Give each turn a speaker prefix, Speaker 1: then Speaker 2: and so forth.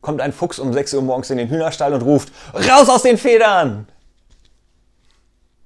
Speaker 1: kommt ein Fuchs um 6 Uhr morgens in den Hühnerstall und ruft, raus aus den Federn!